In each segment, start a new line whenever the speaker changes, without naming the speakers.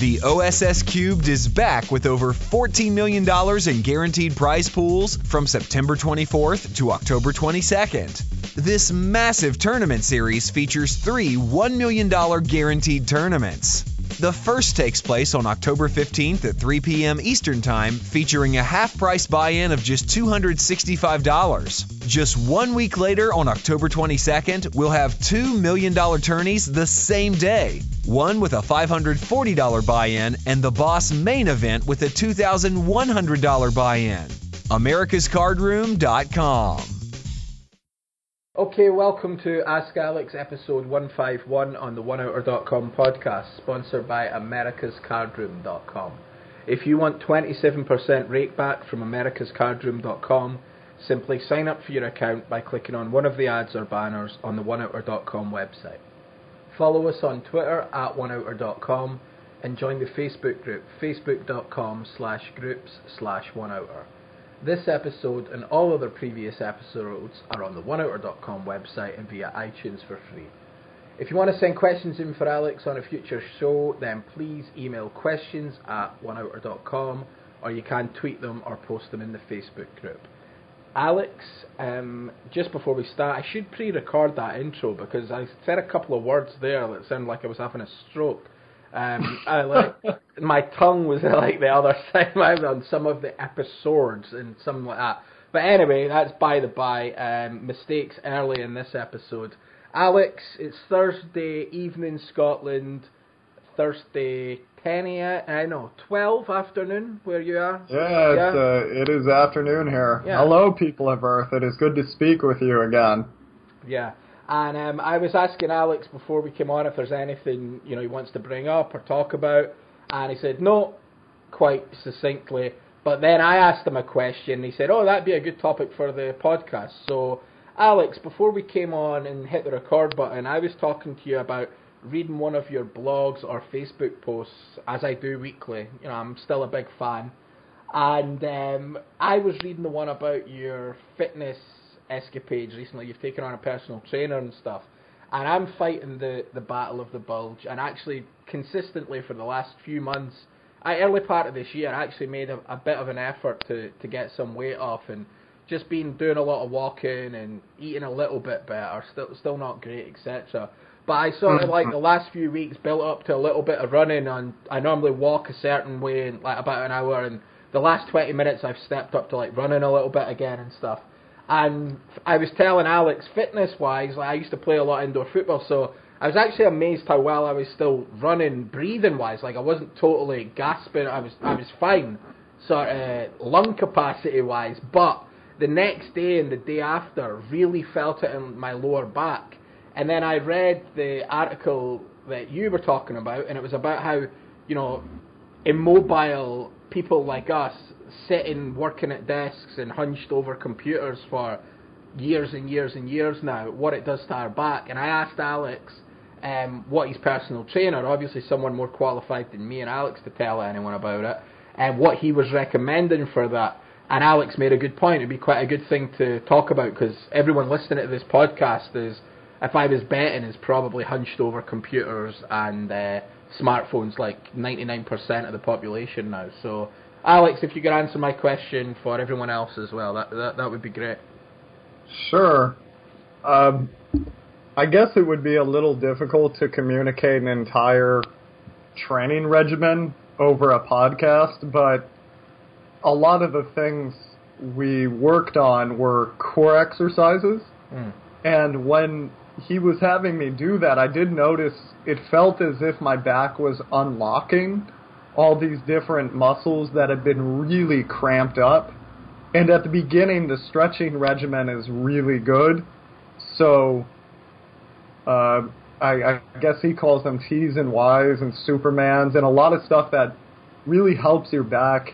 The OSS Cubed is back with over $14 million in guaranteed prize pools from September 24th to October 22nd. This massive tournament series features three $1 million guaranteed tournaments. The first takes place on October 15th at 3 p.m. Eastern Time, featuring a half price buy in of just $265. Just one week later, on October 22nd, we'll have $2 million tourneys the same day. One with a $540 buy in, and the Boss main event with a $2,100 buy in. AmericasCardRoom.com.
Okay, welcome to Ask Alex episode 151 on the OneOuter.com podcast, sponsored by AmericasCardroom.com. If you want 27% rake back from AmericasCardroom.com, simply sign up for your account by clicking on one of the ads or banners on the OneOuter.com website. Follow us on Twitter at OneOuter.com and join the Facebook group, facebook.com slash groups slash OneOuter. This episode and all other previous episodes are on the OneOuter.com website and via iTunes for free. If you want to send questions in for Alex on a future show, then please email questions at OneOuter.com or you can tweet them or post them in the Facebook group. Alex, um, just before we start, I should pre record that intro because I said a couple of words there that sounded like I was having a stroke. Um, I, like my tongue was like the other side on some of the episodes and something like that. But anyway, that's by the by. Um, mistakes early in this episode. Alex, it's Thursday evening Scotland. Thursday 10 a.m. I know 12 afternoon where you are.
Yeah, yeah? Uh, it is afternoon here. Yeah. Hello, people of Earth. It is good to speak with you again.
Yeah. And um, I was asking Alex before we came on if there's anything you know he wants to bring up or talk about, and he said no, quite succinctly. But then I asked him a question. And he said, "Oh, that'd be a good topic for the podcast." So, Alex, before we came on and hit the record button, I was talking to you about reading one of your blogs or Facebook posts, as I do weekly. You know, I'm still a big fan, and um, I was reading the one about your fitness escapades recently. You've taken on a personal trainer and stuff. And I'm fighting the, the battle of the bulge. And actually, consistently for the last few months, I early part of this year, I actually made a, a bit of an effort to, to get some weight off and just been doing a lot of walking and eating a little bit better. Still, still not great, etc. But I sort of like the last few weeks built up to a little bit of running. And I normally walk a certain way in like about an hour. And the last 20 minutes, I've stepped up to like running a little bit again and stuff. And I was telling Alex, fitness wise, like I used to play a lot indoor football, so I was actually amazed how well I was still running, breathing wise. Like I wasn't totally gasping. I was I was fine, sort of lung capacity wise. But the next day and the day after, really felt it in my lower back. And then I read the article that you were talking about, and it was about how you know immobile people like us sitting working at desks and hunched over computers for years and years and years now, what it does to our back. And I asked Alex um, what his personal trainer, obviously someone more qualified than me and Alex to tell anyone about it, and what he was recommending for that. And Alex made a good point. It'd be quite a good thing to talk about because everyone listening to this podcast is, if I was betting, is probably hunched over computers and uh, smartphones like 99% of the population now. So Alex, if you could answer my question for everyone else as well, that that, that would be great.
Sure. Um, I guess it would be a little difficult to communicate an entire training regimen over a podcast, but a lot of the things we worked on were core exercises. Mm. And when he was having me do that, I did notice it felt as if my back was unlocking all these different muscles that have been really cramped up. And at the beginning, the stretching regimen is really good. So, uh, I, I guess he calls them T's and Y's and Supermans and a lot of stuff that really helps your back.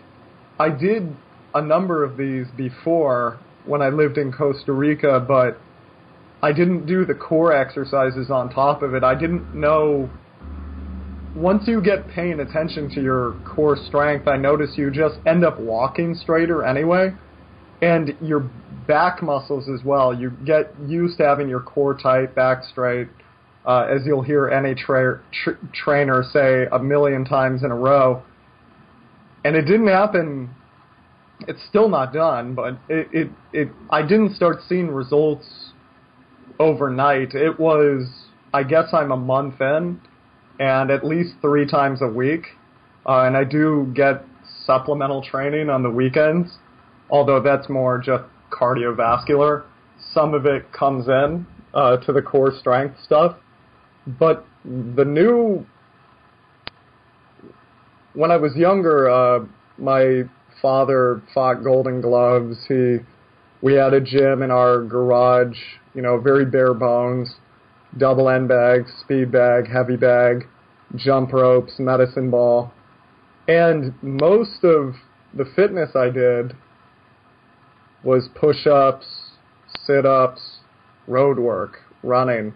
I did a number of these before when I lived in Costa Rica, but I didn't do the core exercises on top of it. I didn't know once you get paying attention to your core strength, I notice you just end up walking straighter anyway. And your back muscles as well. You get used to having your core tight, back straight. Uh, as you'll hear any tra- tr- trainer say a million times in a row. And it didn't happen. It's still not done, but it, it, it I didn't start seeing results overnight. It was, I guess I'm a month in, and at least three times a week. Uh, and I do get supplemental training on the weekends, although that's more just cardiovascular. Some of it comes in uh, to the core strength stuff, but the new. When I was younger, uh, my father fought Golden Gloves. He, we had a gym in our garage. You know, very bare bones, double end bag, speed bag, heavy bag, jump ropes, medicine ball, and most of the fitness I did was push-ups, sit-ups, road work, running.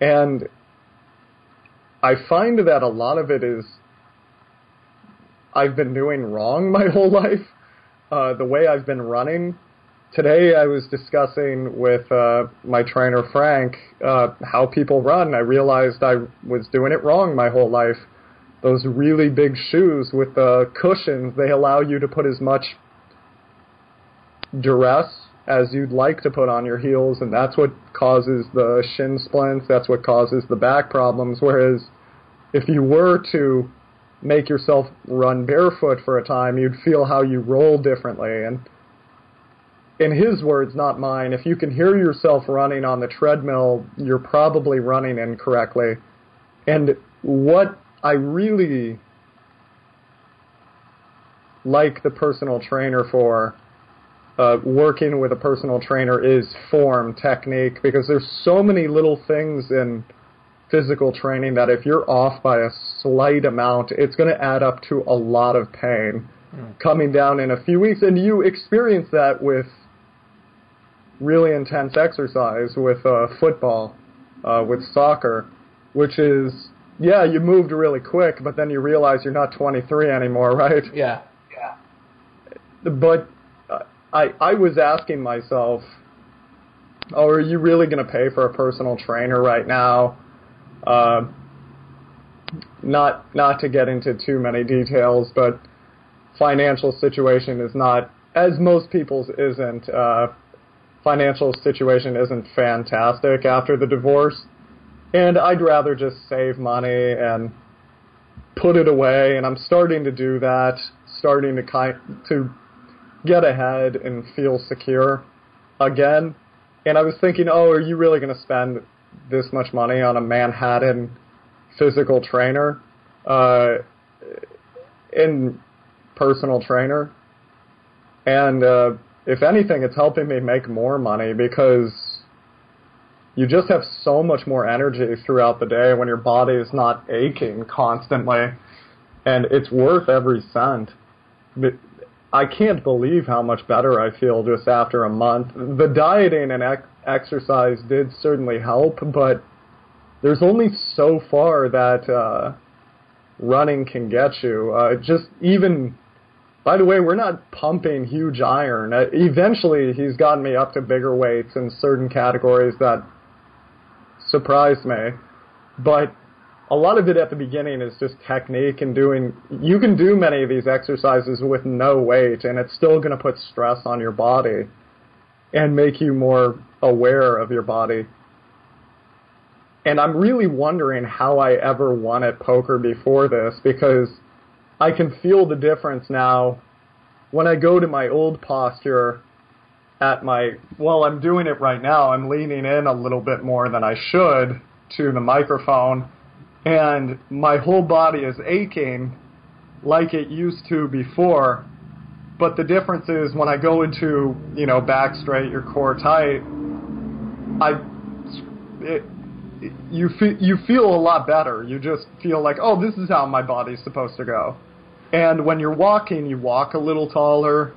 And I find that a lot of it is I've been doing wrong my whole life. Uh, the way I've been running. Today I was discussing with uh, my trainer Frank uh, how people run. I realized I was doing it wrong my whole life. Those really big shoes with the cushions, they allow you to put as much duress as you'd like to put on your heels, and that's what causes the shin splints, that's what causes the back problems. Whereas if you were to make yourself run barefoot for a time, you'd feel how you roll differently. And in his words, not mine, if you can hear yourself running on the treadmill, you're probably running incorrectly. And what I really like the personal trainer for uh, working with a personal trainer is form, technique, because there's so many little things in physical training that if you're off by a slight amount, it's going to add up to a lot of pain mm. coming down in a few weeks. And you experience that with really intense exercise, with uh, football, uh, with soccer, which is, yeah, you moved really quick, but then you realize you're not 23 anymore, right?
Yeah.
Yeah. But I I was asking myself, oh, are you really going to pay for a personal trainer right now? Uh, not not to get into too many details, but financial situation is not as most people's isn't. Uh, financial situation isn't fantastic after the divorce, and I'd rather just save money and put it away. And I'm starting to do that, starting to kind to get ahead and feel secure again. And I was thinking, oh, are you really going to spend this much money on a Manhattan physical trainer, uh, in personal trainer? And uh, if anything, it's helping me make more money because you just have so much more energy throughout the day when your body is not aching constantly, and it's worth every cent. I can't believe how much better I feel just after a month. The dieting and ec- exercise did certainly help, but there's only so far that uh, running can get you. Uh, just even, by the way, we're not pumping huge iron. Uh, eventually, he's gotten me up to bigger weights in certain categories that surprised me, but a lot of it at the beginning is just technique and doing you can do many of these exercises with no weight and it's still going to put stress on your body and make you more aware of your body and i'm really wondering how i ever won at poker before this because i can feel the difference now when i go to my old posture at my well i'm doing it right now i'm leaning in a little bit more than i should to the microphone and my whole body is aching like it used to before. But the difference is when I go into, you know, back straight, your core tight, I, it, you feel you feel a lot better. You just feel like, oh, this is how my body's supposed to go. And when you're walking, you walk a little taller.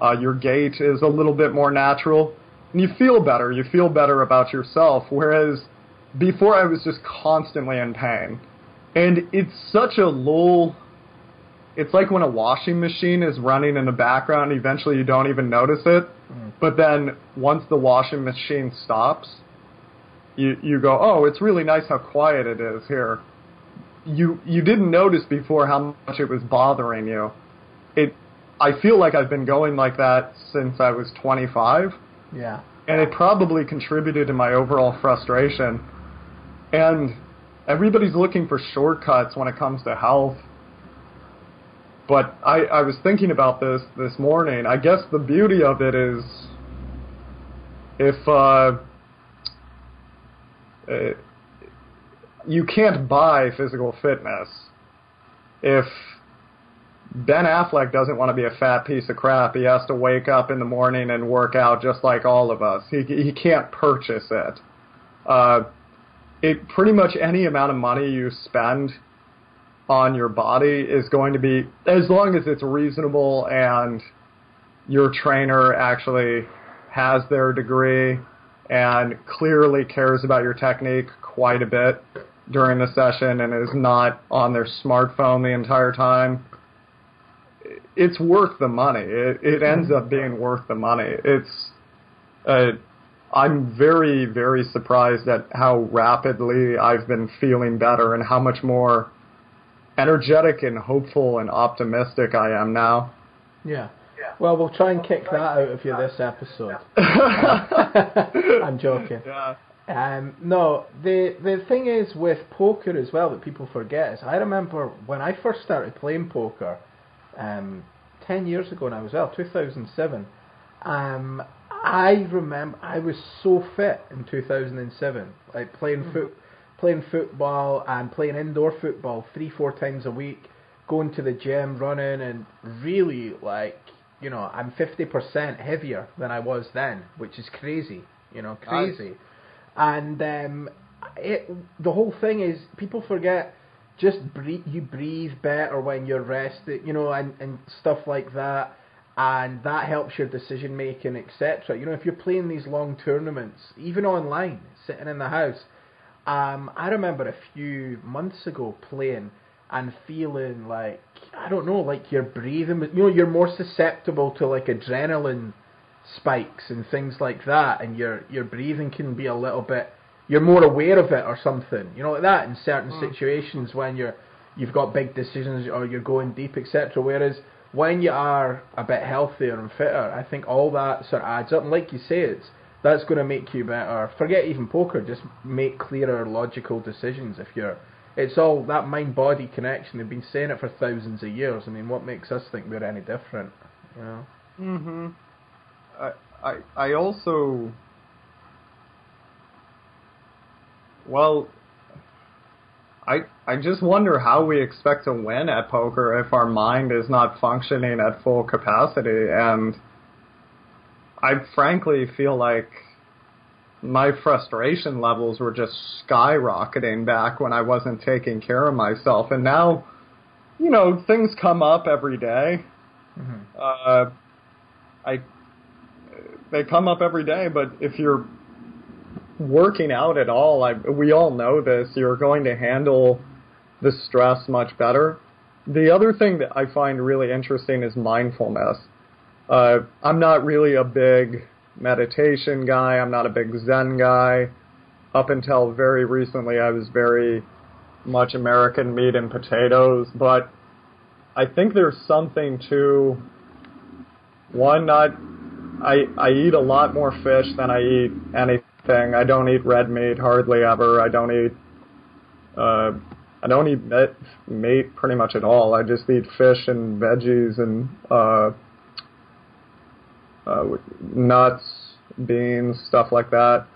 Uh, your gait is a little bit more natural, and you feel better. You feel better about yourself. Whereas before I was just constantly in pain. And it's such a lull. It's like when a washing machine is running in the background, eventually you don't even notice it. Mm. But then once the washing machine stops, you you go, oh, it's really nice how quiet it is here. You you didn't notice before how much it was bothering you. It I feel like I've been going like that since I was 25,
Yeah.
and it probably contributed to my overall frustration. And everybody's looking for shortcuts when it comes to health. But I, I was thinking about this this morning. I guess the beauty of it is if uh, uh, you can't buy physical fitness. If Ben Affleck doesn't want to be a fat piece of crap, he has to wake up in the morning and work out just like all of us. He he can't purchase it. Uh, it pretty much any amount of money you spend on your body is going to be as long as it's reasonable and your trainer actually has their degree and clearly cares about your technique quite a bit during the session and is not on their smartphone the entire time it's worth the money it it ends up being worth the money it's uh I'm very very surprised at how rapidly I've been feeling better and how much more energetic and hopeful and optimistic I am now
Yeah. Well, we'll try and kick that out of you this episode. I'm joking.
yeah
Um, no, the the thing is with poker as well that people forget is I remember when I first started playing poker, um, ten years ago now as well, 2007. Um, I remember I was so fit in 2007, like playing foot, playing football and playing indoor football three four times a week, going to the gym, running, and really like you know I'm 50% heavier than I was then, which is crazy. You know, crazy. And um, it, the whole thing is people forget just breathe, you breathe better when you're rested, you know, and, and stuff like that. And that helps your decision making, etc. You know, if you're playing these long tournaments, even online, sitting in the house, um, I remember a few months ago playing and feeling like I don't know, like you're breathing. You know, you're more susceptible to like adrenaline spikes and things like that, and your your breathing can be a little bit. You're more aware of it or something, you know, like that in certain situations when you're you've got big decisions or you're going deep, etc. Whereas when you are a bit healthier and fitter, I think all that sort of adds up. And like you say, it's that's going to make you better. Forget even poker, just make clearer, logical decisions. If you're, it's all that mind-body connection. They've been saying it for thousands of years. I mean, what makes us think we're any different? You know.
Mhm. I I I also well I I just wonder how we expect to win at poker if our mind is not functioning at full capacity. And I frankly feel like my frustration levels were just skyrocketing back when I wasn't taking care of myself. And now you know things come up every day.
Mhm.
uh I they come up every day, but if you're working out at all, I, we all know this, you're going to handle the stress much better. The other thing that I find really interesting is mindfulness. Uh, I'm not really a big meditation guy. I'm not a big Zen guy. Up until very recently, I was very much American meat and potatoes, but I think there's something to one not I I eat a lot more fish than I eat anything. I don't eat red meat hardly ever. I don't eat uh I don't eat meat, meat pretty much at all. I just eat fish and veggies and uh uh nuts, beans, stuff like that.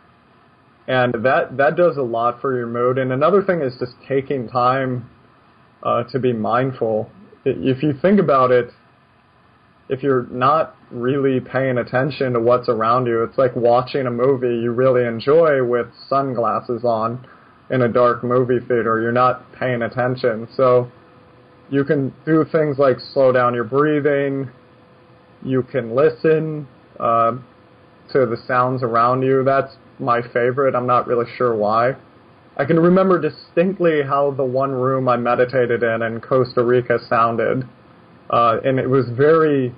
And that that does a lot for your mood. And another thing is just taking time uh to be mindful. If you think about it, if you're not really paying attention to what's around you, it's like watching a movie you really enjoy with sunglasses on in a dark movie theater. You're not paying attention. So you can do things like slow down your breathing. You can listen uh, to the sounds around you. That's my favorite. I'm not really sure why. I can remember distinctly how the one room I meditated in in Costa Rica sounded uh, and it was very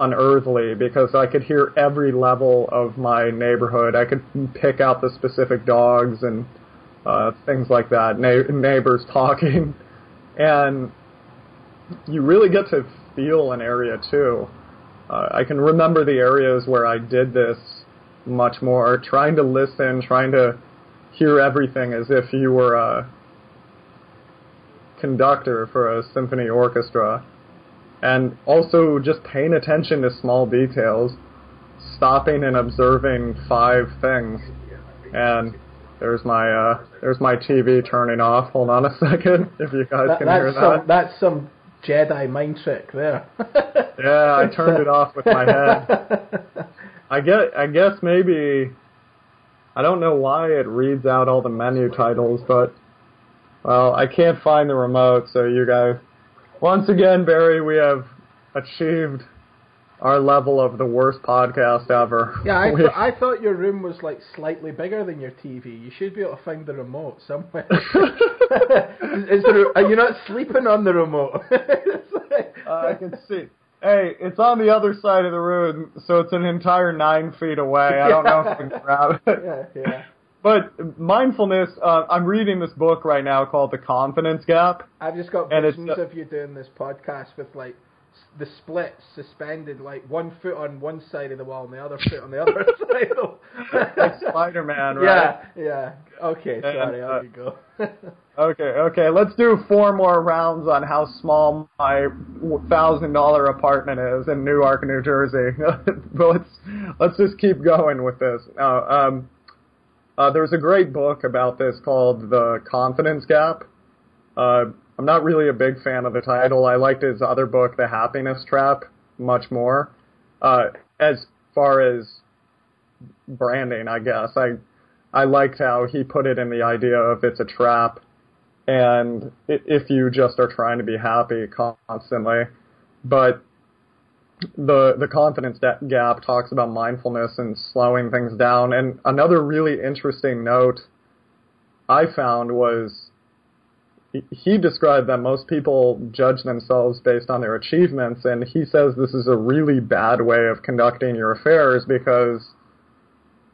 unearthly because I could hear every level of my neighborhood. I could pick out the specific dogs and uh, things like that, na- neighbors talking, and you really get to feel an area too. Uh, I can remember the areas where I did this much more, trying to listen, trying to hear everything as if you were a conductor for a symphony orchestra and also just paying attention to small details, stopping and observing five things. And there's my uh, there's my TV turning off. Hold on a second, if you guys
That,
can hear
that's
that.
some that's some Jedi mind trick there.
Yeah, I turned it off with my head. I get I guess maybe I don't know why it reads out all the menu titles, but well, I can't find the remote, so you guys once again, Barry, we have achieved our level of the worst podcast ever.
Yeah, I, th- I thought your room was like slightly bigger than your TV. You should be able to find the remote somewhere. is, is there, are you not sleeping on the remote? Like-
Uh, I can see. Hey, it's on the other side of the room, so it's an entire nine feet away. I don't know if I can grab it.
yeah, yeah.
But mindfulness, uh, I'm reading this book right now called The Confidence Gap.
I've just got
And
visions
uh,
of you doing this podcast with like the splits suspended, like one foot on one side of the wall and the other foot on the other side. Of the
Like Spider Man, right?
Yeah, yeah. Okay, sorry,
uh,
I'll you go.
Okay, okay. Let's do four more rounds on how small my thousand dollar apartment is in Newark, New Jersey. but let's let's just keep going with this. Uh, um, uh, there's a great book about this called The Confidence Gap. Uh, I'm not really a big fan of the title. I liked his other book, The Happiness Trap, much more. Uh, as far as branding, I guess I I liked how he put it in the idea of it's a trap and if you just are trying to be happy constantly. But the the confidence gap talks about mindfulness and slowing things down. And another really interesting note I found was he- he described that most people judge themselves based on their achievements, and he says this is a really bad way of conducting your affairs because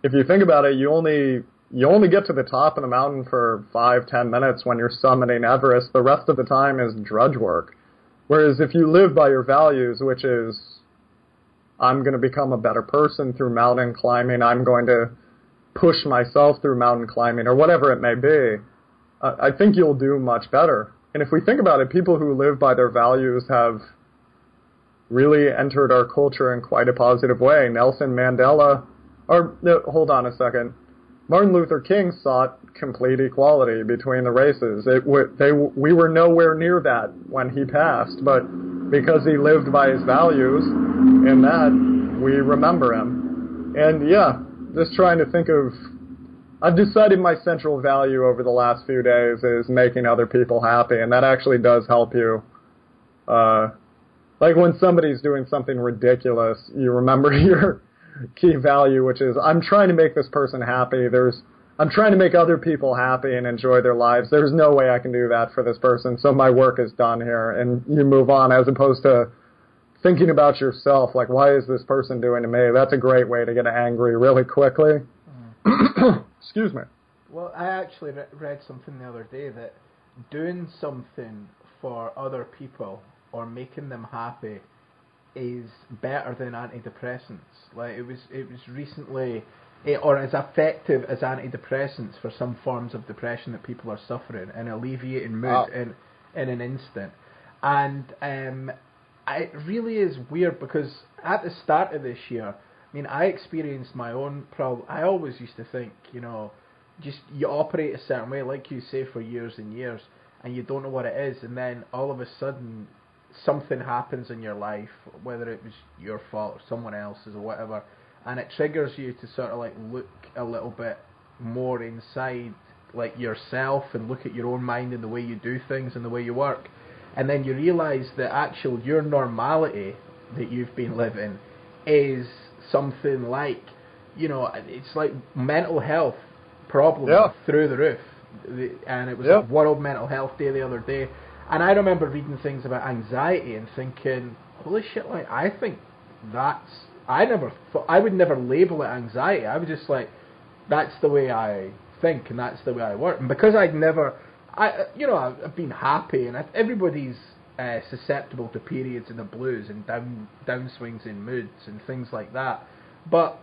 if you think about it, you only you only get to the top of the mountain for five, ten minutes when you're summiting Everest. The rest of the time is drudge work. Whereas if you live by your values, which is I'm going to become a better person through mountain climbing, I'm going to push myself through mountain climbing, or whatever it may be, uh, I think you'll do much better. And if we think about it, people who live by their values have really entered our culture in quite a positive way. Nelson Mandela, or no, hold on a second. Martin Luther King sought complete equality between the races. It they we were nowhere near that when he passed, but because he lived by his values, in that we remember him. And yeah, just trying to think of. I've decided my central value over the last few days is making other people happy, and that actually does help you. Uh, like when somebody's doing something ridiculous, you remember your key value, which is I'm trying to make this person happy. There's I'm trying to make other people happy and enjoy their lives. There's no way I can do that for this person, so my work is done here, and you move on as opposed to thinking about yourself, like why is this person doing to me? That's a great way to get angry really quickly. Mm. Excuse me.
Well, I actually re- read something the other day that doing something for other people or making them happy is better than antidepressants. Like it was, it was recently, eh, or as effective as antidepressants for some forms of depression that people are suffering and alleviating mood
Wow.
in in an instant. And um, I- it really is weird because at the start of this year, I mean, I experienced my own problem. I always used to think, you know, just you operate a certain way, like you say, for years and years, and you don't know what it is, and then all of a sudden something happens in your life, whether it was your fault or someone else's or whatever, and it triggers you to sort of like look a little bit more inside like yourself and look at your own mind and the way you do things and the way you work. And then you realise that actual your normality that you've been living is something like, you know, it's like mental health problems
Yeah.
through the roof. And it was
Yeah.
World Mental Health Day the other day. And I remember reading things about anxiety and thinking, holy shit, like I think that's I never thought I would never label it anxiety. I was just like, that's the way I think and that's the way I work. And because I'd never, I you know I've, been happy and everybody's uh, susceptible to periods in the blues and down downswings in moods and things like that. But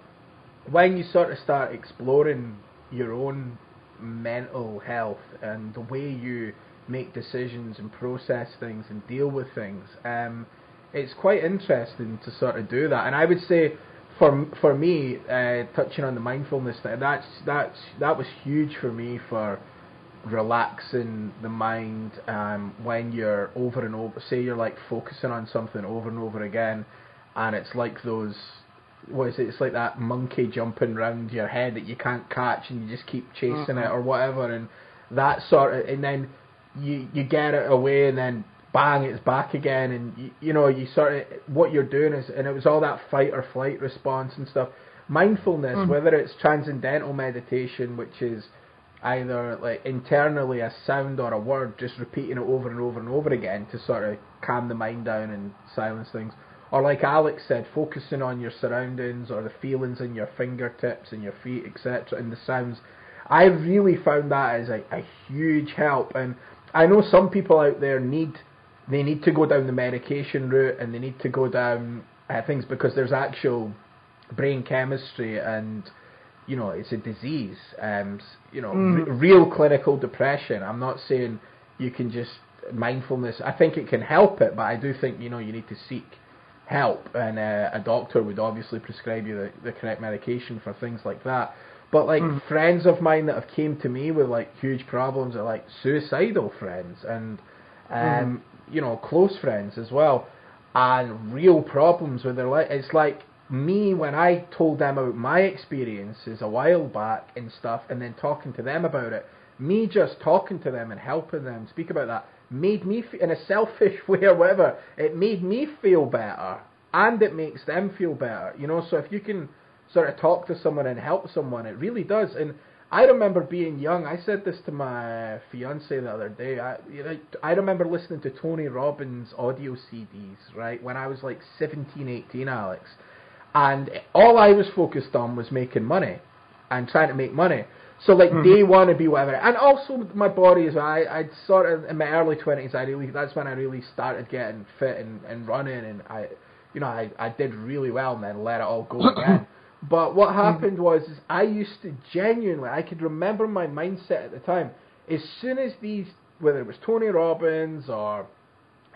when you sort of start exploring your own mental health and the way you make decisions and process things and deal with things, um, it's quite interesting to sort of do that. And I would say, for for me, uh, touching on the mindfulness thing, that's that's that was huge for me for relaxing the mind um, when you're over and over. Say you're like focusing on something over and over again, and it's like those. What is it? It's like that monkey jumping around your head that you can't catch, and you just keep chasing it or whatever, and that sort of. And then you you get it away, and then bang, it's back again, and you, you know you sort of what you're doing is, and it was all that fight or flight response and stuff. Mindfulness,
Mm.
whether it's transcendental meditation, which is either like internally a sound or a word, just repeating it over and over and over again to sort of calm the mind down and silence things. Or like Alex said, focusing on your surroundings or the feelings in your fingertips and your feet, etc., and the sounds. I really found that as a, a huge help, and I know some people out there need they need to go down the medication route and they need to go down uh, things because there's actual brain chemistry and you know it's a disease um you know
Mm.
re- real clinical depression i'm not saying you can just mindfulness i think it can help it but i do think you know you need to seek help and uh, a doctor would obviously prescribe you the, the correct medication for things like that but like
Mm.
friends of mine that have came to me with like huge problems are like suicidal friends and um you know close friends as well and real problems with their life it's like me when I told them about my experiences a while back and stuff, and then talking to them about it, me just talking to them and helping them speak about that made me, in a selfish way or whatever, it made me feel better, and it makes them feel better. You know, so if you can sort of talk to someone and help someone, it really does. And I remember being young. I said this to my fiance the other day. I, you know, I remember listening to Tony Robbins audio CDs, right, when I was like 17, 18, Alex and all I was focused on was making money and trying to make money. So like mm-hmm. day one would be whatever, and also my body as well. I I'd sort of in my early twenties. I really that's when I really started getting fit and, and running, and I, you know, I I did really well, and then let it all go again. But what hmm. happened was is I used to genuinely I could remember my mindset at the time. As soon as these whether it was Tony Robbins or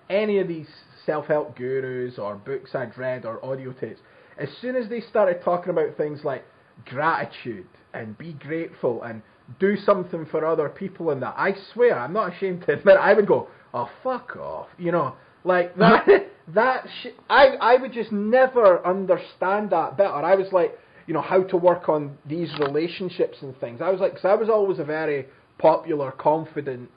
any of these self-help gurus or books I'd read or audio tapes, as soon as they started talking about things like gratitude and be grateful and do something for other people and that, I swear, I'm not ashamed to admit, I would go, oh fuck off, you know, like that. that sh- I I would just never understand that better. I was like, you know, how to work on these relationships and things. I was like, because I was always a very popular, confident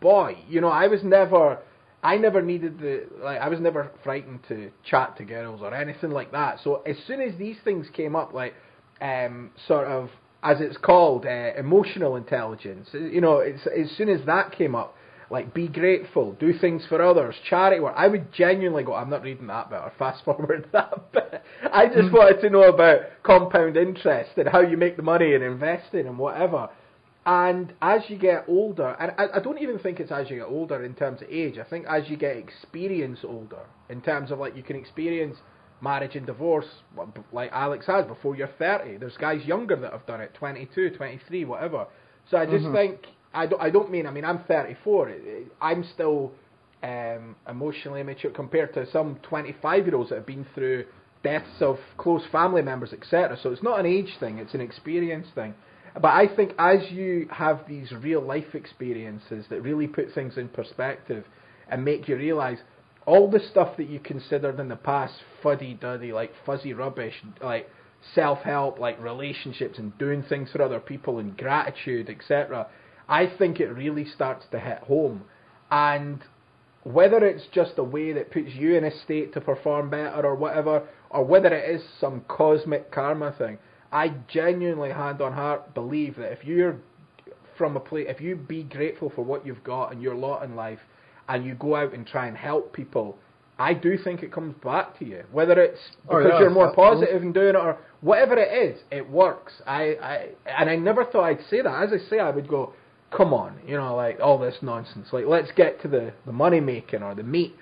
boy. You know, I was never, I never needed the, like, I was never frightened to chat to girls or anything like that. So as soon as these things came up, like, um, sort of, as it's called, uh, emotional intelligence, you know, as soon as that came up, like, be grateful, do things for others, charity work, I would genuinely go, I'm not reading that bit, or fast forward that bit. I just mm. wanted to know about compound interest and how you make the money and investing and whatever. And as you get older, and I, I don't even think it's as you get older in terms of age. I think as you get experience older, in terms of like you can experience marriage and divorce, like- like Alex has before you're 30. There's guys younger that have done it, 22, 23, whatever. So I just mm-hmm. think I don't. I don't mean. I mean, I'm 34. It- it- I'm still um, emotionally immature compared to some 25 year olds that have been through deaths of close family members, etc. So it's not an age thing; it's an experience thing. But I think as you have these real life experiences that really put things in perspective and make you realise all the stuff that you considered in the past fuddy duddy, like fuzzy rubbish, like self help, like relationships and doing things for other people and gratitude, etc. I think it really starts to hit home. And whether it's just a way that puts you in a state to perform better or whatever, or whether it is some cosmic karma thing, I genuinely, hand on heart, believe that if you're from a place, if you be grateful for what you've got and your lot in life, and you go out and try and help people, I do think it comes back to you. Whether it's
Oh,
because
yeah,
you're more positive in doing it or whatever it is, it works. I, I and I never thought I'd say that. As I say, I would go, come on, you know, like all this nonsense. Like let's get to the the money making or the meat.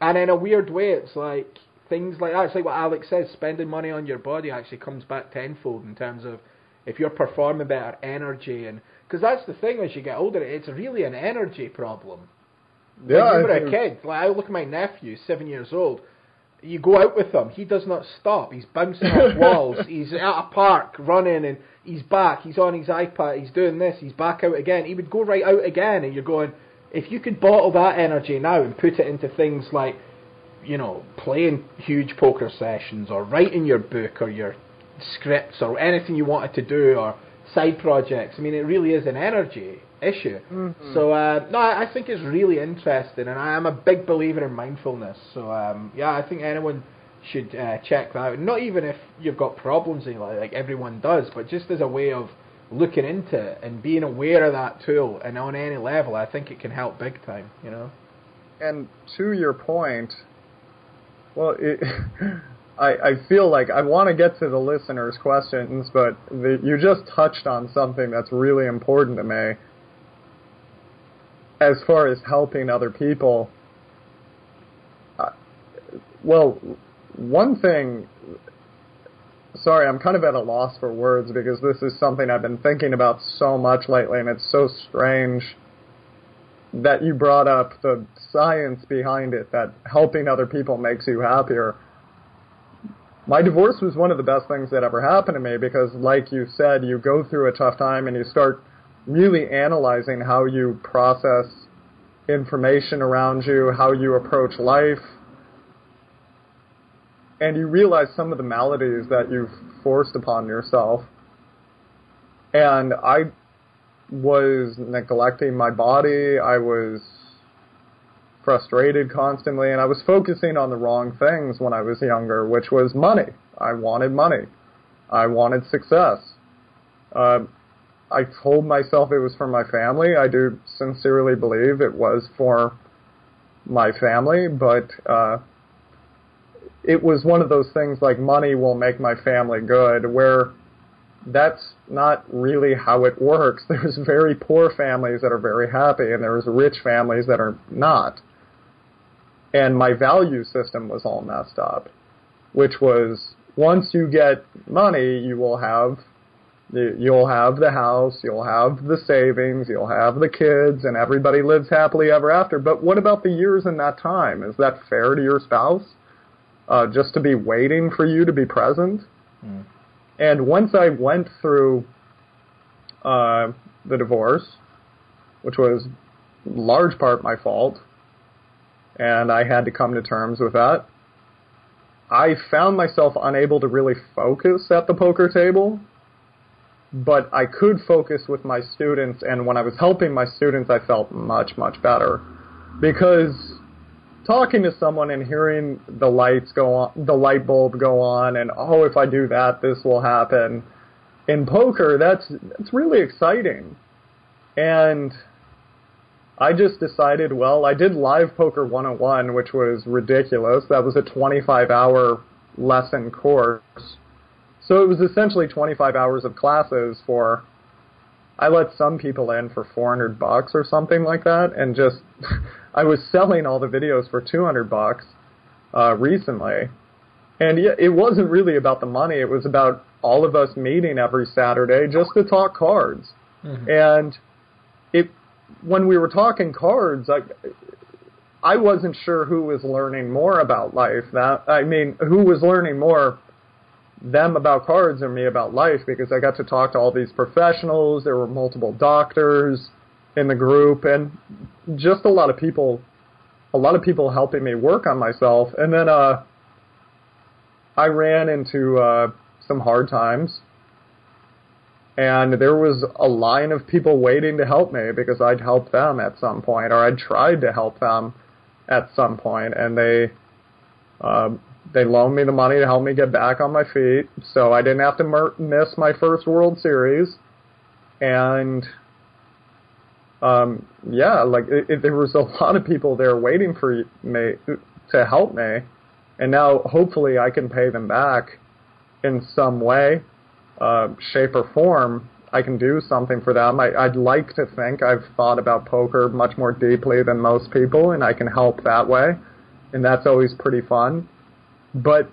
And in a weird way, it's like things like that. It's like what Alex says: spending money on your body actually comes back tenfold in terms of if you're performing better, energy, and because that's the thing as you get older, it's really an energy problem
Yeah,
when you were
I
a kid, like I look at my nephew, seven years old. You go out with him, he does not stop. He's bouncing off walls. He's at a park running, and he's back. He's on his iPad. He's doing this. He's back out again. He would go right out again, and you're going. If you could bottle that energy now and put it into things like, you know, playing huge poker sessions or writing your book or your scripts or anything you wanted to do or side projects. I mean, it really is an energy issue. So uh, no, I I think it's really interesting, and I am a big believer in mindfulness. So um, yeah, I think anyone should uh, check that out. Not even if you've got problems in life, like everyone does, but just as a way of looking into it and being aware of that tool, and on any level, I think it can help big time. You know.
and to your point, well, it, I I feel like I want to get to the listeners' questions, but the, you just touched on something that's really important to me. As far as helping other people, uh, well, one thing. Sorry, I'm kind of at a loss for words because this is something I've been thinking about so much lately, and it's so strange that you brought up the science behind it that helping other people makes you happier. My divorce was one of the best things that ever happened to me because, like you said, you go through a tough time and you start really analyzing how you process information around you, how you approach life, and you realize some of the maladies that you've forced upon yourself. And I was neglecting my body. I was frustrated constantly, and I was focusing on the wrong things when I was younger, which was money. I wanted money. I wanted success. Uh, I told myself it was for my family. I do sincerely believe it was for my family, but uh, it was one of those things like money will make my family good, where that's not really how it works. There's very poor families that are very happy, and there's rich families that are not. And my value system was all messed up, which was once you get money, you will have you- you'll have the house, you'll have the savings, you'll have the kids, and everybody lives happily ever after. But what about the years in that time? Is that fair to your spouse? Uh, just to be waiting for you to be present? And once I went through uh, the divorce, which was large part my fault, and I had to come to terms with that, I found myself unable to really focus at the poker table, but I could focus with my students, and when I was helping my students, I felt much, much better. Because talking to someone and hearing the lights go on, the light bulb go on, and oh, if I do that, this will happen. In poker, that's that's really exciting, and I just decided, well, I did live poker 101, which was ridiculous. That was a 25-hour lesson course, so it was essentially 25 hours of classes for. I let some people in for 400 bucks or something like that, and just I was selling all the videos for 200 bucks uh, recently, and yeah, it wasn't really about the money. It was about all of us meeting every Saturday just to talk cards, and it when we were talking cards, I I wasn't sure who was learning more about life. That I mean, who was learning more them about cards or me about life because I got to talk to all these professionals. There were multiple doctors in the group and just a lot of people a lot of people helping me work on myself. And then uh I ran into uh some hard times. And there was a line of people waiting to help me because I'd helped them at some point or I'd tried to help them at some point and they um they loaned me the money to help me get back on my feet, so I didn't have to mer- miss my first World Series. And um, yeah, like it, it, there was a lot of people there waiting for me to help me, and now hopefully I can pay them back in some way, uh, shape or form. I can do something for them. I, I'd like to think I've thought about poker much more deeply than most people, and I can help that way, and that's always pretty fun. But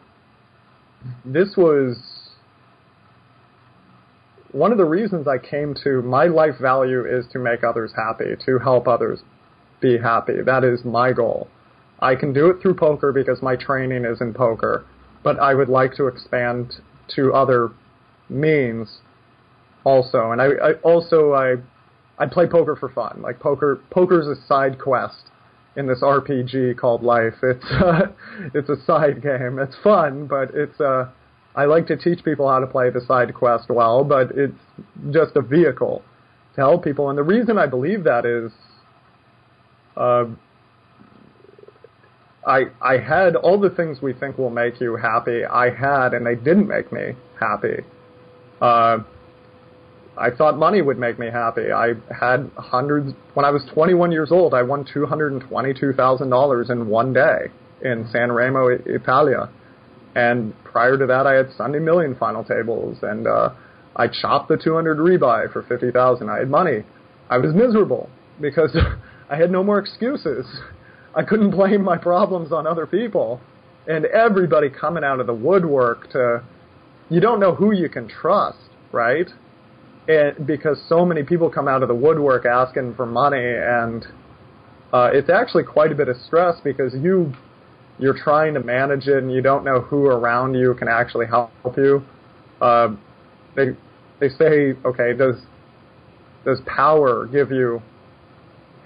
this was one of the reasons I came to my life value is to make others happy, to help others be happy. That is my goal. I can do it through poker because my training is in poker, but I would like to expand to other means also. And I, I also I I play poker for fun. Like poker poker's a side quest in this RPG called life. It's uh, it's a side game. It's fun, but it's uh I like to teach people how to play the side quest well, but it's just a vehicle to help people. And the reason I believe that is uh, I I had all the things we think will make you happy. I had, and they didn't make me happy. Uh, I thought money would make me happy. I had hundreds. When I was 21 years old, I won $222,000 in one day in San Remo, Italia. And prior to that, I had Sunday Million final tables, and uh, I chopped the 200 rebuy for 50,000. I had money. I was miserable because I had no more excuses. I couldn't blame my problems on other people. And everybody coming out of the woodwork to, you don't know who you can trust, right? And because so many people come out of the woodwork asking for money, and uh, it's actually quite a bit of stress because you you're trying to manage it and you don't know who around you can actually help you. Uh, they they say, okay, does does power give you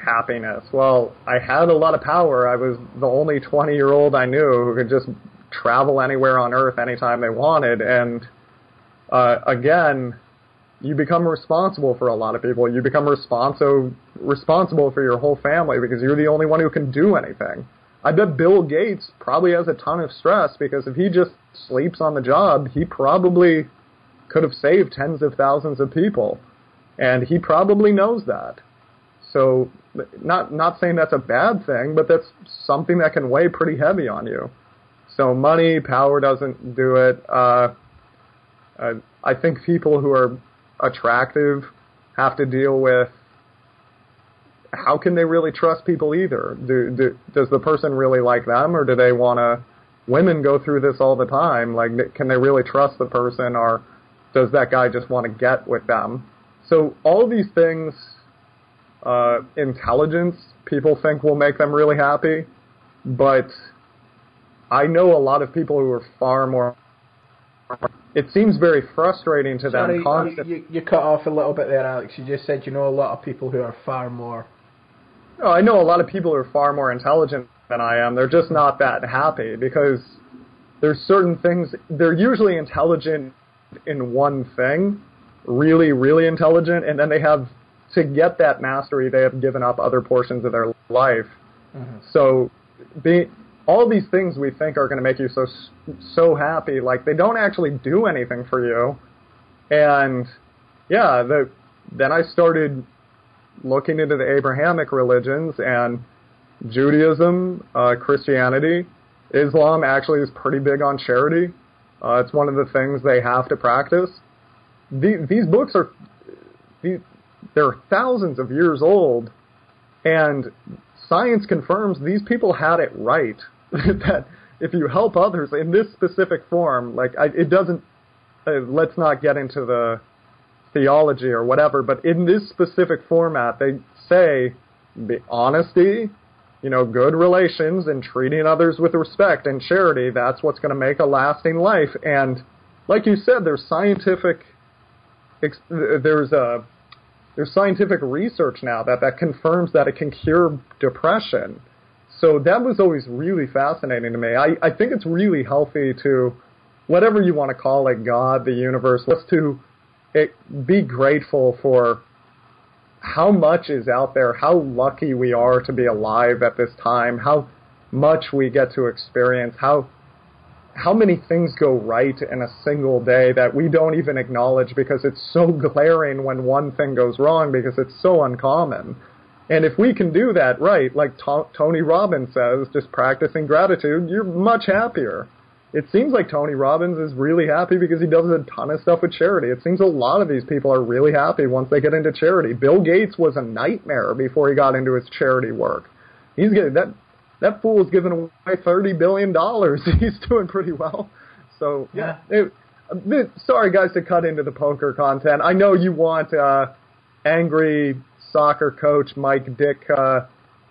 happiness. Well, I had a lot of power. I was the only 20 year old I knew who could just travel anywhere on earth anytime they wanted. And uh, again, you become responsible for a lot of people. You become responso- responsible for your whole family because you're the only one who can do anything. I bet Bill Gates probably has a ton of stress because if he just sleeps on the job, he probably could have saved tens of thousands of people. And he probably knows that. So not not saying that's a bad thing, but that's something that can weigh pretty heavy on you. So money, power doesn't do it. Uh, uh, I think people who are attractive have to deal with how can they really trust people either? Do, do does the person really like them, or do they want to? Women go through this all the time. Like, can they really trust the person, or does that guy just want to get with them? So all these things uh, intelligence people think will make them really happy, but I know a lot of people who are far more. It seems very frustrating to
Sorry,
them constantly.
You, you cut off a little bit there, Alex. You just said you know a lot of people who are far more.
No, I know a lot of people who are far more intelligent than I am. They're just not that happy because there's certain things. They're usually intelligent in one thing, really, really intelligent, and then they have to get that mastery, they have given up other portions of their life. Mm-hmm. So, be, all these things we think are going to make you so so happy, like they don't actually do anything for you. And yeah, the, then I started looking into the Abrahamic religions and Judaism, uh, Christianity, Islam actually is pretty big on charity. Uh, it's one of the things they have to practice. The, these books are these, they're thousands of years old, and science confirms these people had it right. that if you help others in this specific form, like I, it doesn't. Uh, let's not get into the theology or whatever, but in this specific format, they say the honesty, you know, good relations and treating others with respect and charity. That's what's going to make a lasting life. And like you said, there's scientific. There's a there's scientific research now that that confirms that it can cure depression. So that was always really fascinating to me. I, I think it's really healthy to, whatever you want to call it, God, the universe, let's to it, be grateful for how much is out there, how lucky we are to be alive at this time, how much we get to experience, how how many things go right in a single day that we don't even acknowledge because it's so glaring when one thing goes wrong because it's so uncommon. And if we can do that right, like to- Tony Robbins says, just practicing gratitude, you're much happier. It seems like Tony Robbins is really happy because he does a ton of stuff with charity. It seems a lot of these people are really happy once they get into charity. Bill Gates was a nightmare before he got into his charity work. He's getting that that fool's giving away thirty billion dollars. He's doing pretty well. So yeah, it, this, sorry guys to cut into the poker content. I know you want uh, angry soccer coach Mike Dick uh,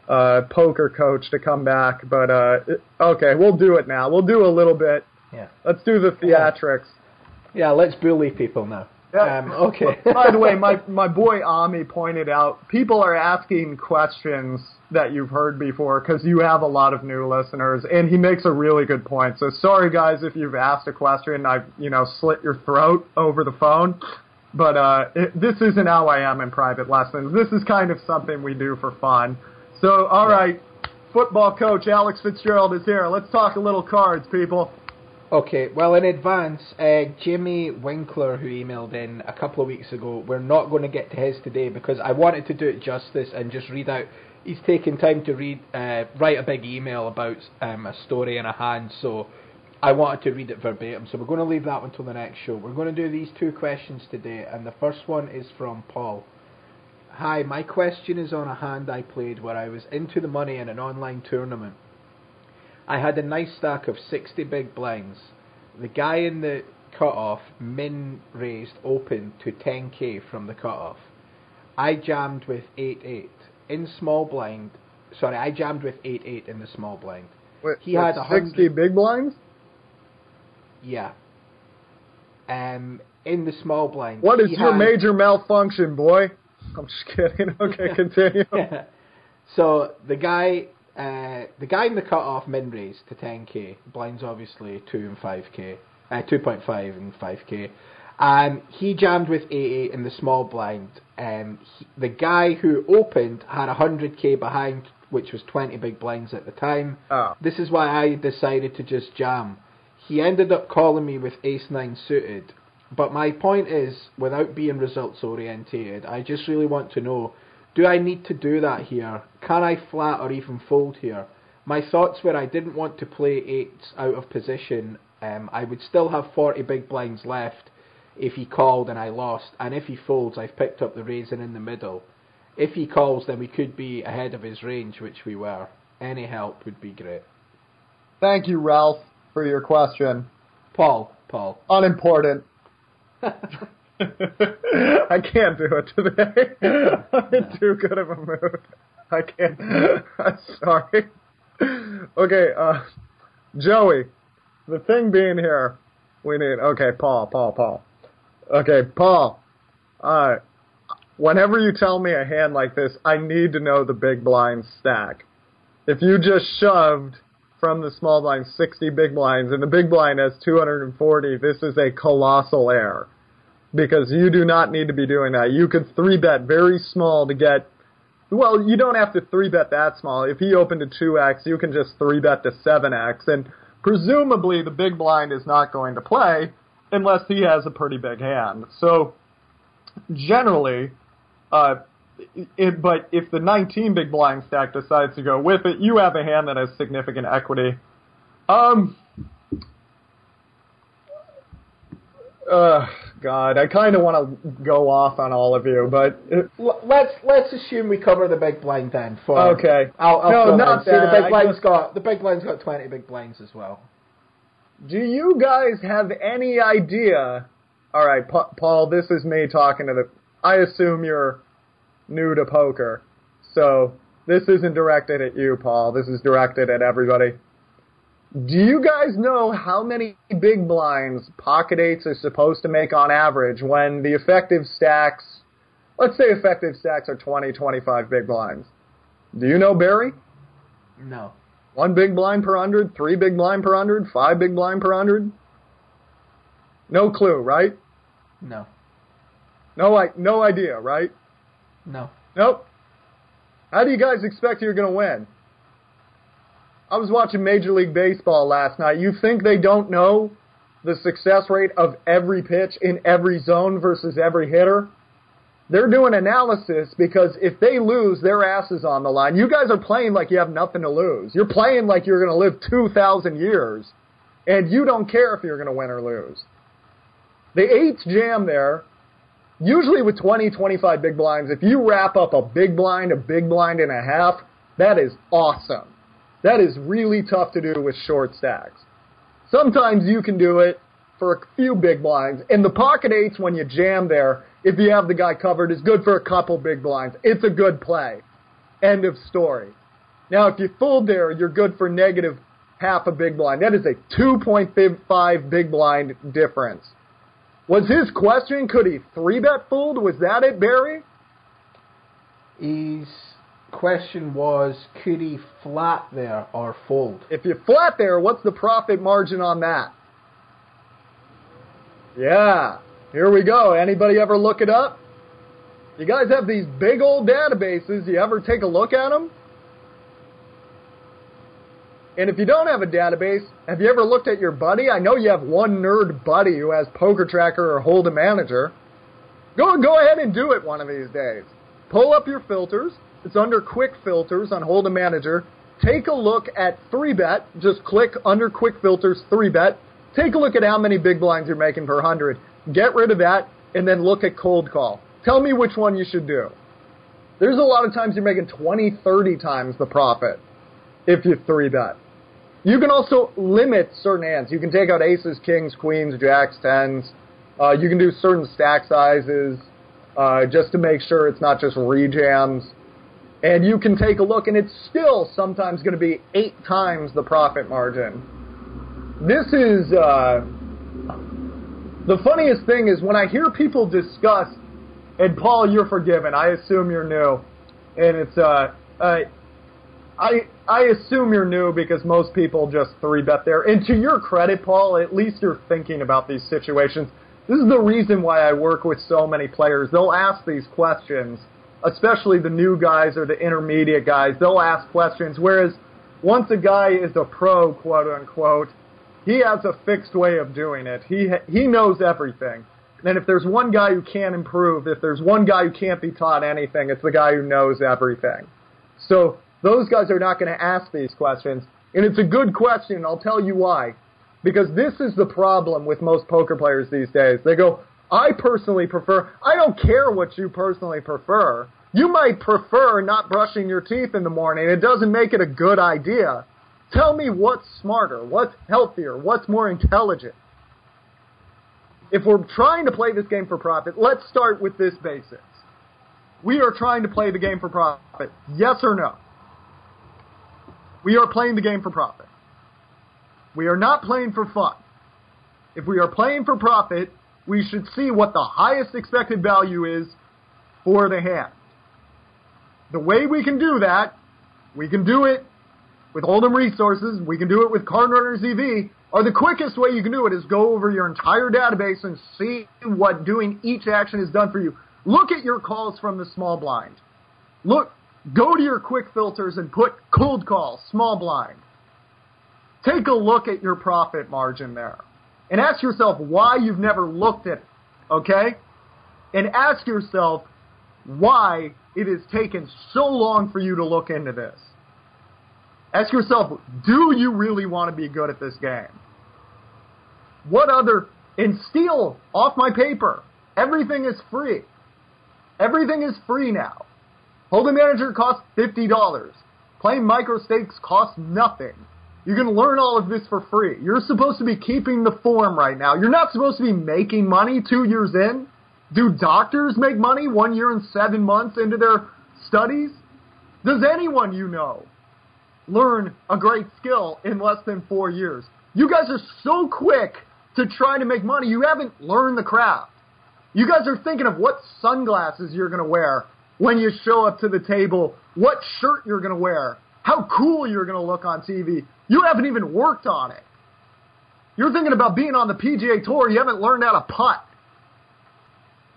uh, poker coach to come back, but uh, okay, we'll do it now. We'll do a little bit.
Yeah.
Let's do the theatrics.
Yeah, let's bully people now.
Yeah.
Um, okay.
By the way, my my boy Ami pointed out people are asking questions that you've heard before because you have a lot of new listeners, and he makes a really good point. So sorry guys if you've asked a question, and I've you know slit your throat over the phone. But uh, it, this isn't how I am in private lessons. This is kind of something we do for fun. So, all right, football coach Alex Fitzgerald is here. Let's talk a little cards, people.
Okay, well, in advance, uh, Jimmy Winkler, who emailed in a couple of weeks ago, we're not going to get to his today because I wanted to do it justice and just read out. He's taken time to read, uh, write a big email about um, a story in a hand, so I wanted to read it verbatim. So we're going to leave that until the next show. We're going to do these two questions today, and the first one is from Paul. Hi, my question is on a hand I played where I was into the money in an online tournament. I had a nice stack of 60 big blinds. The guy in the cutoff min raised open to 10k from the cutoff. I jammed with 8-8 in small blind. Sorry, I jammed with 8-8 in the small blind.
Wait,
He had
with
a
60 big blinds?
Yeah. Um, in the small blind.
What is your
had-
major malfunction, boy? I'm just kidding. Okay, continue.
so the guy, uh, the guy in the cutoff min raised to 10k. Blinds obviously two and 5k, uh, 2.5 and 5k. Um, he jammed with 8-8 in the small blind. Um, he, the guy who opened had 100k behind, which was 20 big blinds at the time.
Oh.
This is why I decided to just jam. He ended up calling me with ace nine suited. But my point is, without being results orientated, I just really want to know do I need to do that here? Can I flat or even fold here? My thoughts were I didn't want to play eights out of position. Um, I would still have 40 big blinds left if he called and I lost. And if he folds, I've picked up the raisin in the middle. If he calls, then we could be ahead of his range, which we were. Any help would be great.
Thank you, Ralph, for your question.
Paul, Paul.
Unimportant. I can't do it today. I'm in too good of a mood. I can't. I'm sorry. Okay, uh, Joey, the thing being here, we need. Okay, Paul, Paul, Paul. Okay, Paul. Uh, whenever you tell me a hand like this, I need to know the big blind stack. If you just shoved from the small blind 60 big blinds and the big blind has 240, this is a colossal error. Because you do not need to be doing that. You could three bet very small to get, well, you don't have to three bet that small. If he opened to 2x, you can just three bet to 7x. And presumably the big blind is not going to play unless he has a pretty big hand. So generally, uh, it, but if the 19 big blind stack decides to go with it, you have a hand that has significant equity. Um, uh, God, I kind of want to go off on all of you, but uh,
let's let's assume we cover the big blind then. For
Okay.
I'll, I'll
No, not
in. See, the big blind's
just-
got the big blind's got twenty big blinds as well.
do you guys have any idea? All right, Pa- Paul, this is me talking to the. I assume you're new to poker, so this isn't directed at you, Paul. This is directed at everybody. Do you guys know how many big blinds pocket eights are supposed to make on average when the effective stacks, let's say effective stacks are 20, 25 big blinds? Do you know, Barry?
No.
One big blind per hundred, three big blind per hundred, five big blind per hundred? No clue, right?
No.
No, I, no idea, right?
No.
Nope. How do you guys expect you're going to win? I was watching Major League Baseball last night. You think they don't know the success rate of every pitch in every zone versus every hitter? they're doing analysis because if they lose, their ass is on the line. You guys are playing like you have nothing to lose. You're playing like you're going to live 2,000 years, and you don't care if you're going to win or lose. The eighth jam there, usually with 20, 25 big blinds, if you wrap up a big blind, a big blind and a half, that is awesome. That is really tough to do with short stacks. Sometimes you can do it for a few big blinds. And the pocket eights, when you jam there, if you have the guy covered, is good for a couple big blinds. It's a good play. End of story. Now, if you fold there, you're good for negative half a big blind. That is a 2.5 big blind difference. Was his question, could he three bet fold? Was that it, Barry?
His question was, could he flat there or fold?
If you flat there, what's the profit margin on that? Yeah, here we go. Anybody ever look it up? You guys have these big old databases. You ever take a look at them? And if you don't have a database, have you ever looked at your buddy? I know you have one nerd buddy who has Poker Tracker or Hold'em Manager. Go go ahead and do it one of these days. Pull up your filters. It's under Quick Filters on Hold'em Manager. Take a look at 3Bet. Just click under Quick Filters 3Bet. Take a look at how many big blinds you're making per 100. Get rid of that and then look at cold call. Tell me which one you should do. There's a lot of times you're making 20, 30 times the profit if you 3Bet. You can also limit certain hands. You can take out aces, kings, queens, jacks, tens. Uh, you can do certain stack sizes uh, just to make sure it's not just rejams. And you can take a look, and it's still sometimes going to be eight times the profit margin. This is uh, the funniest thing is when I hear people discuss, and Paul, you're forgiven. I assume you're new, and it's uh, uh I I assume you're new because most people just three bet there. And to your credit, Paul, at least you're thinking about these situations. This is the reason why I work with so many players. They'll ask these questions, especially the new guys or the intermediate guys. They'll ask questions. Whereas once a guy is a pro, quote unquote, he has a fixed way of doing it. He he knows everything. And if there's one guy who can't improve, if there's one guy who can't be taught anything, it's the guy who knows everything. So those guys are not going to ask these questions. And it's a good question. I'll tell you why. Because this is the problem with most poker players these days. They go, I personally prefer, I don't care what you personally prefer. You might prefer not brushing your teeth in the morning. It doesn't make it a good idea. Tell me what's smarter, what's healthier, what's more intelligent. If we're trying to play this game for profit, let's start with this basics. We are trying to play the game for profit. Yes or no? We are playing the game for profit. We are not playing for fun. If we are playing for profit, we should see what the highest expected value is for the hand. The way we can do that, we can do it with Hold'em resources, we can do it with Card Runners EV, or the quickest way you can do it is go over your entire database and see what doing each action has done for you. Look at your calls from the small blind. Look, Go to your quick filters and put cold call, small blind. Take a look at your profit margin there. And ask yourself why you've never looked at it. Okay? And ask yourself why it has taken so long for you to look into this. Ask yourself, do you really want to be good at this game? What other, and steal off my paper. Everything is free. Everything is free now. Hold'em Manager costs $50. Playing micro stakes costs nothing. You can learn all of this for free. You're supposed to be keeping the form right now. You're not supposed to be making money two years in. Do doctors make money one year and seven months into their studies? Does anyone you know learn a great skill in less than four years? You guys are so quick to try to make money, you haven't learned the craft. You guys are thinking of what sunglasses you're going to wear when you show up to the table, what shirt you're going to wear, how cool you're going to look on TV. You haven't even worked on it. You're thinking about being on the PGA Tour. You haven't learned how to putt.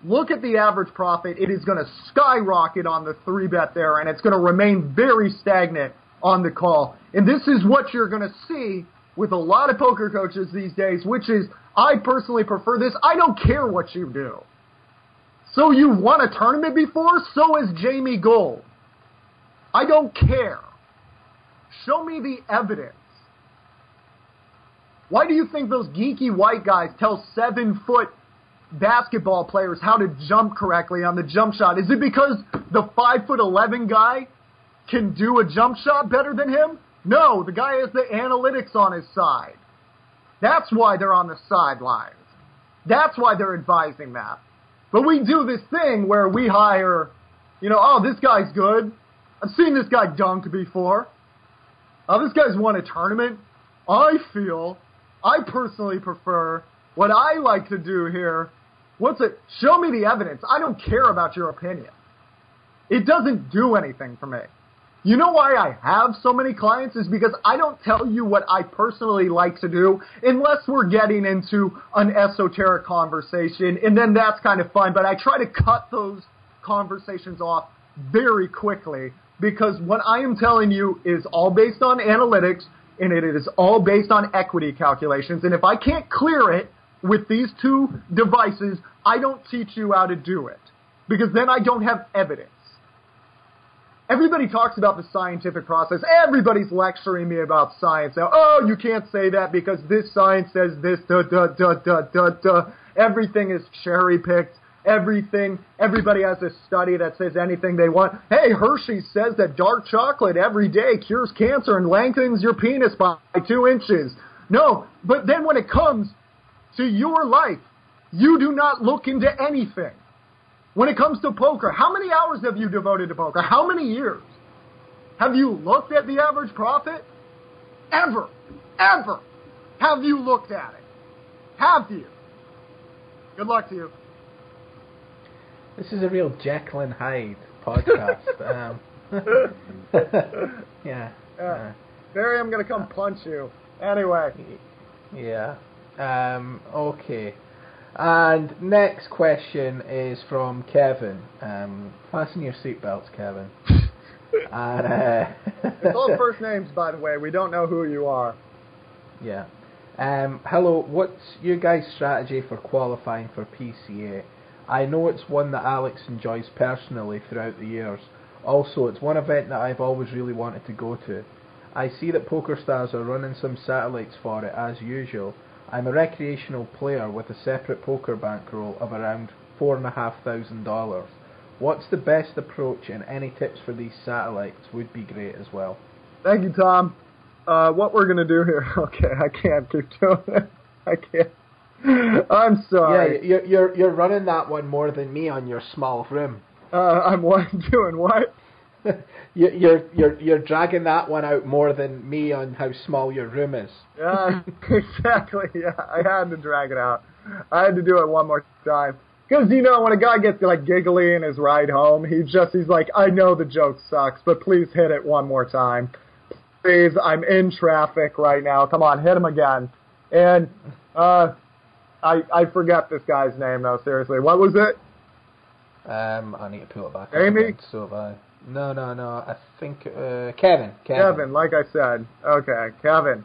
Look at the average profit. It is going to skyrocket on the three bet there, and it's going to remain very stagnant on the call. And this is what you're going to see with a lot of poker coaches these days, which is I personally prefer this. I don't care what you do. So you've won a tournament before? So is Jamie Gold. I don't care. Show me the evidence. Why do you think those geeky white guys tell seven foot basketball players how to jump correctly on the jump shot? Is it because the five foot eleven guy can do a jump shot better than him? No, the guy has the analytics on his side. That's why they're on the sidelines. That's why they're advising that. But we do this thing where we hire, you know, oh, this guy's good. I've seen this guy dunk before. Oh, this guy's won a tournament. I feel, I personally prefer what I like to do here. What's it? Show me the evidence. I don't care about your opinion. It doesn't do anything for me. You know why I have so many clients is because I don't tell you what I personally like to do unless we're getting into an esoteric conversation and then that's kind of fun, but I try to cut those conversations off very quickly because what I am telling you is all based on analytics and it is all based on equity calculations and if I can't clear it with these two devices, I don't teach you how to do it because then I don't have evidence. Everybody talks about the scientific process. Everybody's lecturing me about science now. Oh, you can't say that because this science says this, da, da, da, da, da, da. Everything is cherry picked. Everything, everybody has a study that says anything they want. Hey, Hershey says that dark chocolate every day cures cancer and lengthens your penis by two inches. No, but then when it comes to your life, you do not look into anything. When it comes to poker, how many hours have you devoted to poker? How many years? Have you looked at the average profit? Ever. Ever. Have you looked at it? Have you? Good luck to you.
This is a real Jekyll and Hyde podcast. um, yeah.
Uh, Barry, I'm going to come punch you. Anyway.
Yeah. Um, okay. And next question is from Kevin. Um, fasten your seatbelts, Kevin. and, uh,
it's all first names, by the way. We don't know who you are.
Yeah. Um, hello, what's your guys' strategy for qualifying for PCA? I know it's one that Alex enjoys personally throughout the years. Also, it's one event that I've always really wanted to go to. I see that PokerStars are running some satellites for it as usual. I'm a recreational player with a separate poker bankroll of around four and a half thousand dollars. What's the best approach and any tips for these satellites would be great as well.
Thank you, Tom. Uh, what we're gonna do here? Okay, I can't keep doing it. I can't. I'm sorry.
Yeah, you're you're you're running that one more than me on your small room.
Uh, I'm what doing what?
you're you're you're dragging that one out more than me on how small your room is.
Yeah, exactly. Yeah, I had to drag it out. I had to do it one more time because you know when a guy gets like giggly in his ride home, he just he's like, I know the joke sucks, but please hit it one more time. Please, I'm in traffic right now. Come on, hit him again. And uh, I I forget this guy's name though. Seriously, what was it?
Um, I need to pull it back.
Amy.
So have I. No, no, no. I think uh, Kevin. Kevin.
Kevin, like I said. Okay, Kevin.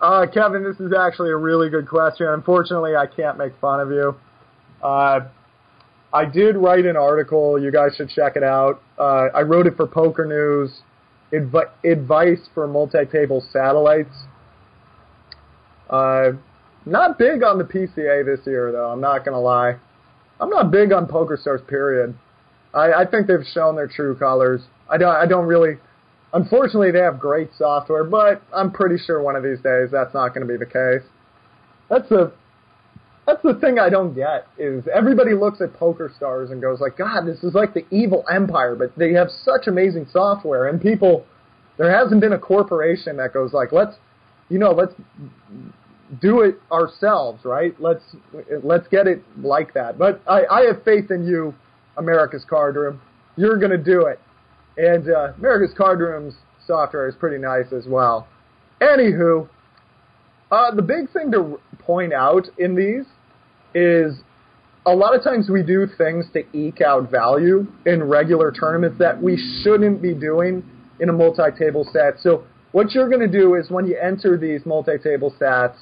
Uh, Kevin, this is actually a really good question. Unfortunately, I can't make fun of you. Uh, I did write an article. You guys should check it out. Uh, I wrote it for Poker News. Adv- advice for multi-table satellites. Uh, not big on the PCA this year, though. I'm not gonna lie. I'm not big on PokerStars. Period. I, I think they've shown their true colors. I don't. I don't really. Unfortunately, they have great software, but I'm pretty sure one of these days that's not going to be the case. That's the that's the thing I don't get is everybody looks at PokerStars and goes like, God, this is like the evil empire, but they have such amazing software, and people, there hasn't been a corporation that goes like, let's, you know, let's do it ourselves, right? Let's let's get it like that. But I, I have faith in you, America's Card Room. You're gonna do it, and uh, America's Card Room's software is pretty nice as well. Anywho, uh, the big thing to point out in these is a lot of times we do things to eke out value in regular tournaments that we shouldn't be doing in a multi-table set. So what you're going to do is when you enter these multi-table sets,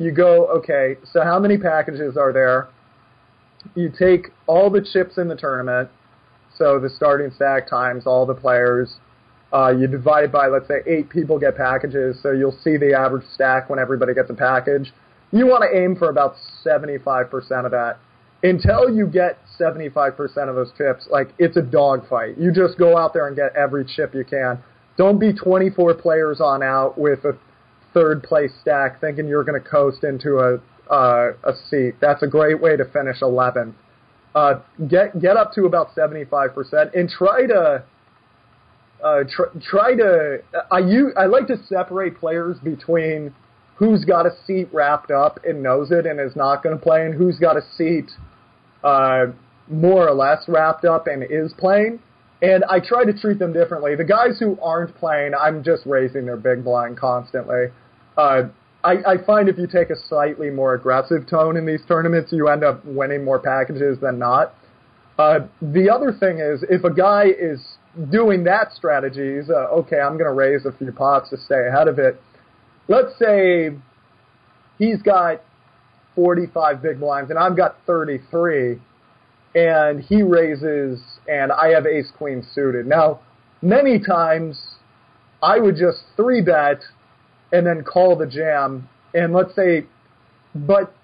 you go, okay, so how many packages are there? you take all the chips in the tournament, so the starting stack times all the players. Uh, you divide by, let's say, eight people get packages, so you'll see the average stack when everybody gets a package. You want to aim for about 75% of that. Until you get 75% of those chips, like, it's a dogfight. You just go out there and get every chip you can. Don't be 24 players on out with a third place stack thinking you're going to coast into a uh, a seat. That's a great way to finish 11th. Uh, get get up to about 75% and try to uh, tr- try to. I use, I like to separate players between who's got a seat wrapped up and knows it and is not going to play, and who's got a seat uh, more or less wrapped up and is playing. And I try to treat them differently. The guys who aren't playing, I'm just raising their big blind constantly. Uh, I, I find if you take a slightly more aggressive tone in these tournaments, you end up winning more packages than not. Uh, the other thing is, if a guy is doing that strategy, he's, uh, okay, I'm going to raise a few pots to stay ahead of it. Let's say he's got 45 big blinds and I've got 33, and he raises, and I have ace queen suited. Now, many times I would just three bet and then call the jam. And let's say, but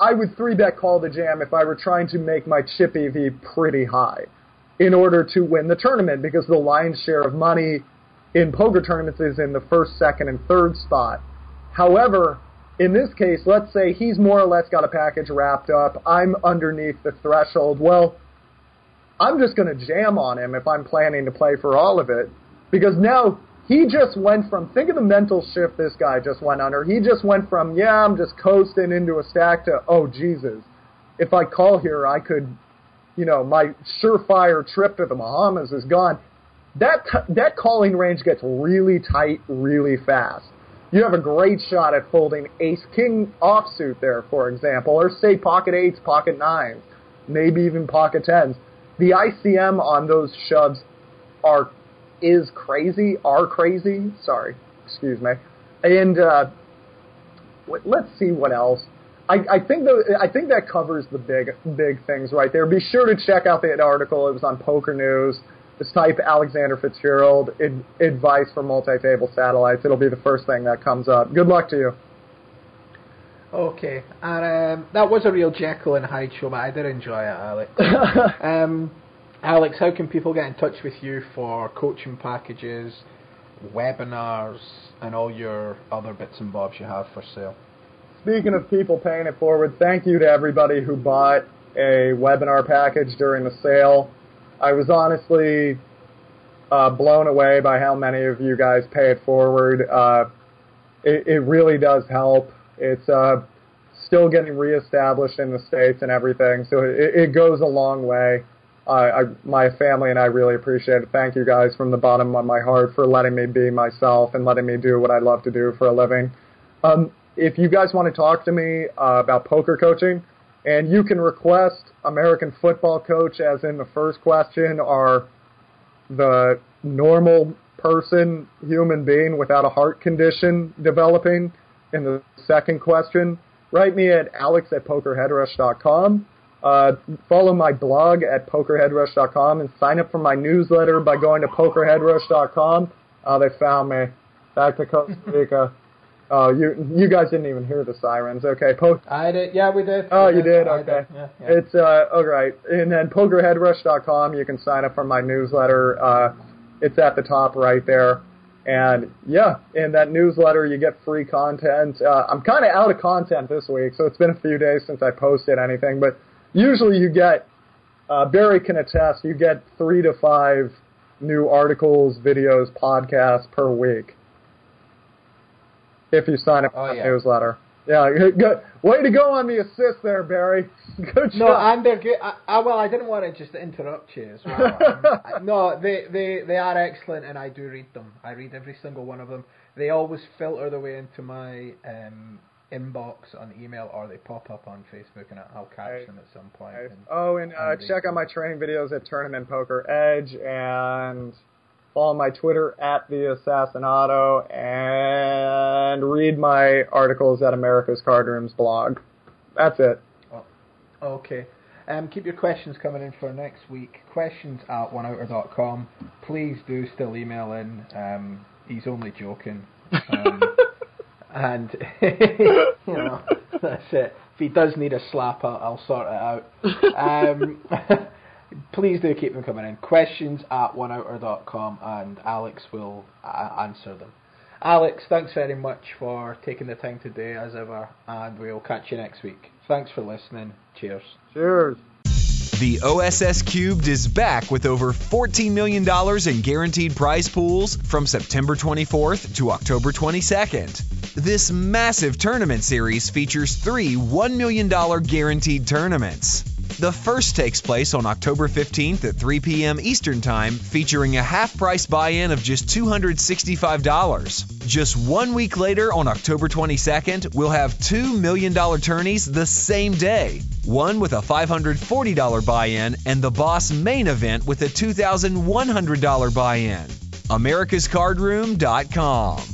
I would three bet call the jam if I were trying to make my chip EV pretty high in order to win the tournament because the lion's share of money in poker tournaments is in the first, second, and third spot. However, in this case, let's say he's more or less got a package wrapped up. I'm underneath the threshold. Well, I'm just going to jam on him if I'm planning to play for all of it because now he just went from think of the mental shift this guy just went under. He just went from yeah, I'm just coasting into a stack to oh Jesus, if I call here, I could, you know, my surefire trip to the Bahamas is gone. That that calling range gets really tight really fast. You have a great shot at folding ace king offsuit there, for example, or say pocket eights, pocket nines, maybe even pocket tens. The ICM on those shoves are is crazy, are crazy. Sorry, excuse me. And uh, let's see what else. I, I think the, I think that covers the big big things right there. Be sure to check out that article. It was on Poker News. Just type Alexander Fitzgerald ad, advice for multi-table satellites. It'll be the first thing that comes up. Good luck to you.
Okay, and um, that was a real Jekyll and Hyde show, but I did enjoy it, Alex. um, Alex, how can people get in touch with you for coaching packages, webinars, and all your other bits and bobs you have for sale?
Speaking of people paying it forward, thank you to everybody who bought a webinar package during the sale. I was honestly uh, blown away by how many of you guys pay it forward. Uh, it, it, really does help. It's uh, still getting reestablished in the States and everything, so it, it goes a long way. I, my family and I really appreciate it. Thank you guys from the bottom of my heart for letting me be myself and letting me do what I love to do for a living. Um, if you guys want to talk to me uh, about poker coaching, and you can request American football coach, as in the first question, or the normal person, human being without a heart condition developing in the second question, write me at alex at pokerheadrush.com. Uh, follow my blog at pokerheadrush.com and sign up for my newsletter by going to pokerheadrush.com. Oh, they found me. Back to Costa Rica. Oh, you you guys didn't even hear the sirens. Okay, po-
I did. Yeah, we did.
Oh,
we
you did. Okay.
Did. Yeah, yeah.
It's uh, all right. And then pokerheadrush.com. You can sign up for my newsletter. Uh, it's at the top right there. And yeah, in that newsletter you get free content. Uh, I'm kind of out of content this week, so it's been a few days since I posted anything, but usually you get uh, Barry can attest. You get three to five new articles, videos, podcasts per week if you sign up
oh,
for
yeah.
the newsletter. Yeah, good. Way to go on the assist there, Barry. Good
No,
job.
and they're good. I, I, well, I didn't want to just interrupt you as well. Um, no, they, they, they are excellent, and I do read them. I read every single one of them. They always filter their way into my um, inbox on email, or they pop up on Facebook, and I'll catch
Right.
them at some point.
Nice.
And,
Oh, and uh,
and they-
check out my training videos at Tournament Poker Edge and follow my Twitter at the Assassinato and read my articles at America's Card Rooms blog. That's it.
Okay. Um, keep your questions coming in for next week. Questions at oneouter.com. Please do still email in. Um, he's only joking. Um, and, you know, that's it. If he does need a slap, I'll, I'll sort it out. Please do keep them coming in. Questions at oneouter.com and Alex will uh, answer them. Alex, thanks very much for taking the time today, as ever, and we'll catch you next week. Thanks for listening. Cheers.
Cheers.
The OSS Cubed is back with over $14 million in guaranteed prize pools from September 24th to October 22nd. This massive tournament series features three $1 million guaranteed tournaments. The first takes place on October 15th at 3 p.m. Eastern Time, featuring a half price buy in of just $265. Just one week later, on October 22nd, we'll have $2 million tourneys the same day. One with a $540 buy in, and the Boss main event with a $2,100 buy in. AmericasCardRoom.com.